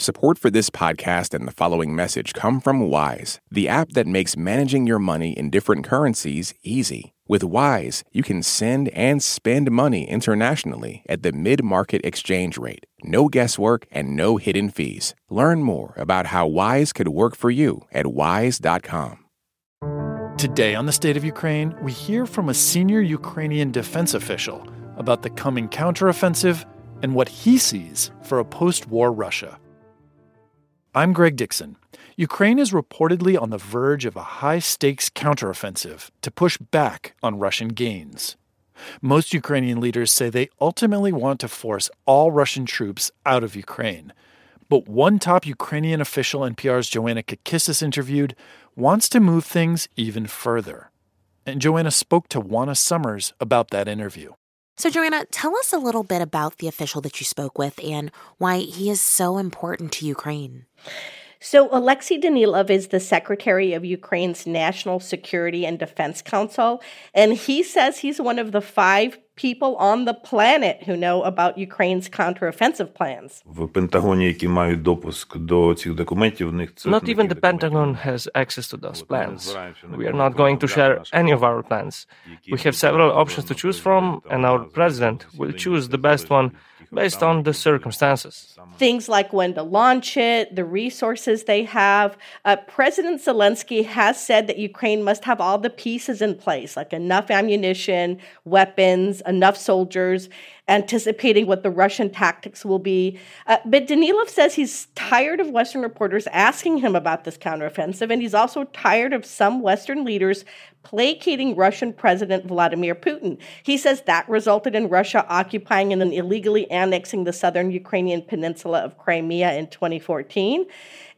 Support for this podcast and the following message come from Wise, the app that makes managing your money in different currencies easy. With Wise, you can send and spend money internationally at the mid market exchange rate. No guesswork and no hidden fees. Learn more about how Wise could work for you at wise.com. Today on the State of Ukraine, we hear from a senior Ukrainian defense official about the coming counteroffensive and what he sees for a post war Russia. I'm Greg Dixon. Ukraine is reportedly on the verge of a high stakes counteroffensive to push back on Russian gains. Most Ukrainian leaders say they ultimately want to force all Russian troops out of Ukraine. But one top Ukrainian official NPR's Joanna Kakissis interviewed wants to move things even further. And Joanna spoke to Juana Summers about that interview. So, Joanna, tell us a little bit about the official that you spoke with and why he is so important to Ukraine. So, Alexei Danilov is the secretary of Ukraine's National Security and Defense Council, and he says he's one of the five people on the planet who know about Ukraine's counteroffensive plans. Not even the Pentagon has access to those plans. We are not going to share any of our plans. We have several options to choose from, and our president will choose the best one based on the circumstances. Things like when to launch it, the resources they have. Uh, President Zelensky has said that Ukraine must have all the pieces in place, like enough ammunition, weapons, enough soldiers, anticipating what the Russian tactics will be. Uh, but Danilov says he's tired of Western reporters asking him about this counteroffensive, and he's also tired of some Western leaders placating Russian President Vladimir Putin. He says that resulted in Russia occupying and then illegally annexing the southern Ukrainian peninsula of Crimea in 2014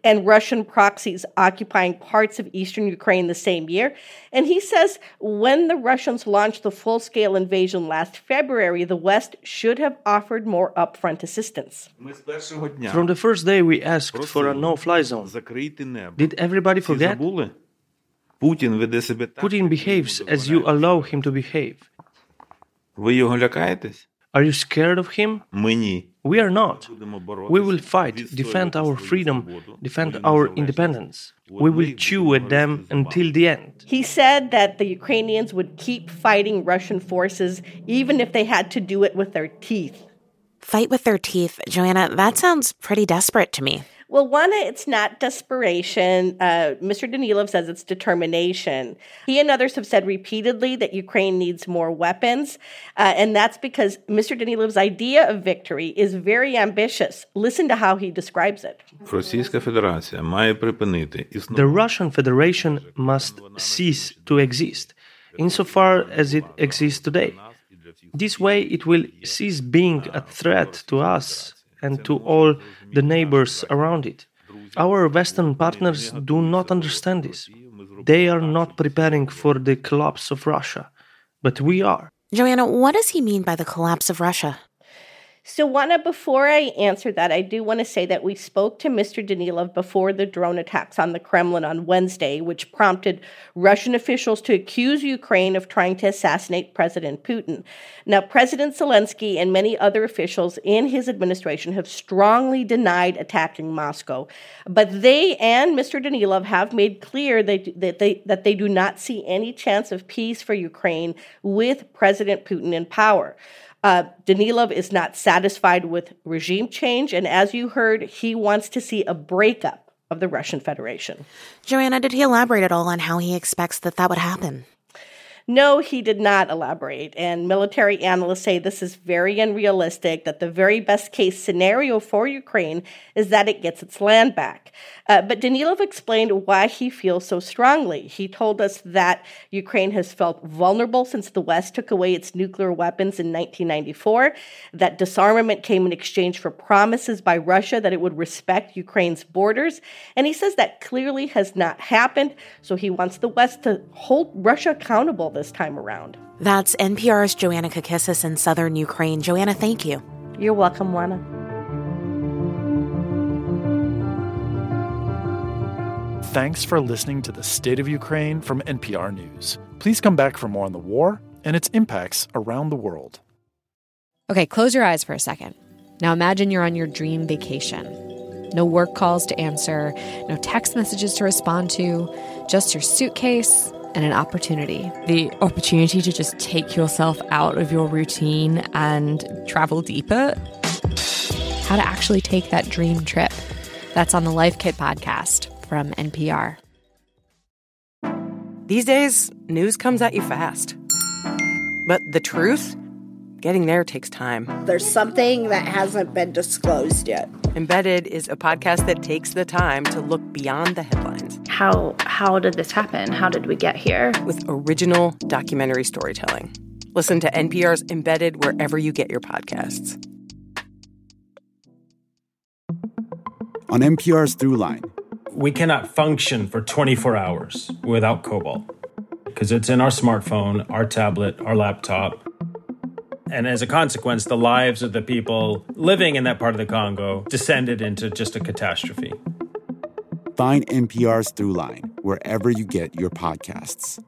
and Russian proxies occupying parts of eastern Ukraine the same year. And he says when the Russians launched the full scale invasion last February, the West should have offered more upfront assistance. From the first day, we asked for a no fly zone. Did everybody forget? Putin behaves as you allow him to behave. Are you scared of him? We are not. We will fight, defend our freedom, defend our independence. We will chew at them until the end. He said that the Ukrainians would keep fighting Russian forces even if they had to do it with their teeth. Fight with their teeth. Joanna, that sounds pretty desperate to me. Well, one, it's not desperation. Uh, Mr. Danilov says it's determination. He and others have said repeatedly that Ukraine needs more weapons, uh, and that's because Mr. Danilov's idea of victory is very ambitious. Listen to how he describes it. The Russian Federation must cease to exist, insofar as it exists today. This way, it will cease being a threat to us and to all the neighbors around it. Our Western partners do not understand this. They are not preparing for the collapse of Russia, but we are. Joanna, what does he mean by the collapse of Russia? So, Juana, before I answer that, I do want to say that we spoke to Mr. Danilov before the drone attacks on the Kremlin on Wednesday, which prompted Russian officials to accuse Ukraine of trying to assassinate President Putin. Now, President Zelensky and many other officials in his administration have strongly denied attacking Moscow, but they and Mr. Danilov have made clear that that they, that they do not see any chance of peace for Ukraine with President Putin in power. Uh, Danilov is not satisfied with regime change, and as you heard, he wants to see a breakup of the Russian Federation. Joanna, did he elaborate at all on how he expects that that would happen? No, he did not elaborate. And military analysts say this is very unrealistic, that the very best case scenario for Ukraine is that it gets its land back. Uh, but Danilov explained why he feels so strongly. He told us that Ukraine has felt vulnerable since the West took away its nuclear weapons in 1994, that disarmament came in exchange for promises by Russia that it would respect Ukraine's borders. And he says that clearly has not happened. So he wants the West to hold Russia accountable this time around. That's NPR's Joanna Kakissis in southern Ukraine. Joanna, thank you. You're welcome, Juana. Thanks for listening to the State of Ukraine from NPR News. Please come back for more on the war and its impacts around the world. Okay, close your eyes for a second. Now imagine you're on your dream vacation. No work calls to answer, no text messages to respond to, just your suitcase and an opportunity. The opportunity to just take yourself out of your routine and travel deeper. How to actually take that dream trip. That's on the Life Kit podcast from NPR. These days, news comes at you fast. But the truth? Getting there takes time. There's something that hasn't been disclosed yet. Embedded is a podcast that takes the time to look beyond the headlines. How how did this happen? How did we get here? With original documentary storytelling. Listen to NPR's Embedded wherever you get your podcasts. On NPR's Throughline, we cannot function for 24 hours without cobalt because it's in our smartphone, our tablet, our laptop. And as a consequence, the lives of the people living in that part of the Congo descended into just a catastrophe. Find NPR's Throughline wherever you get your podcasts.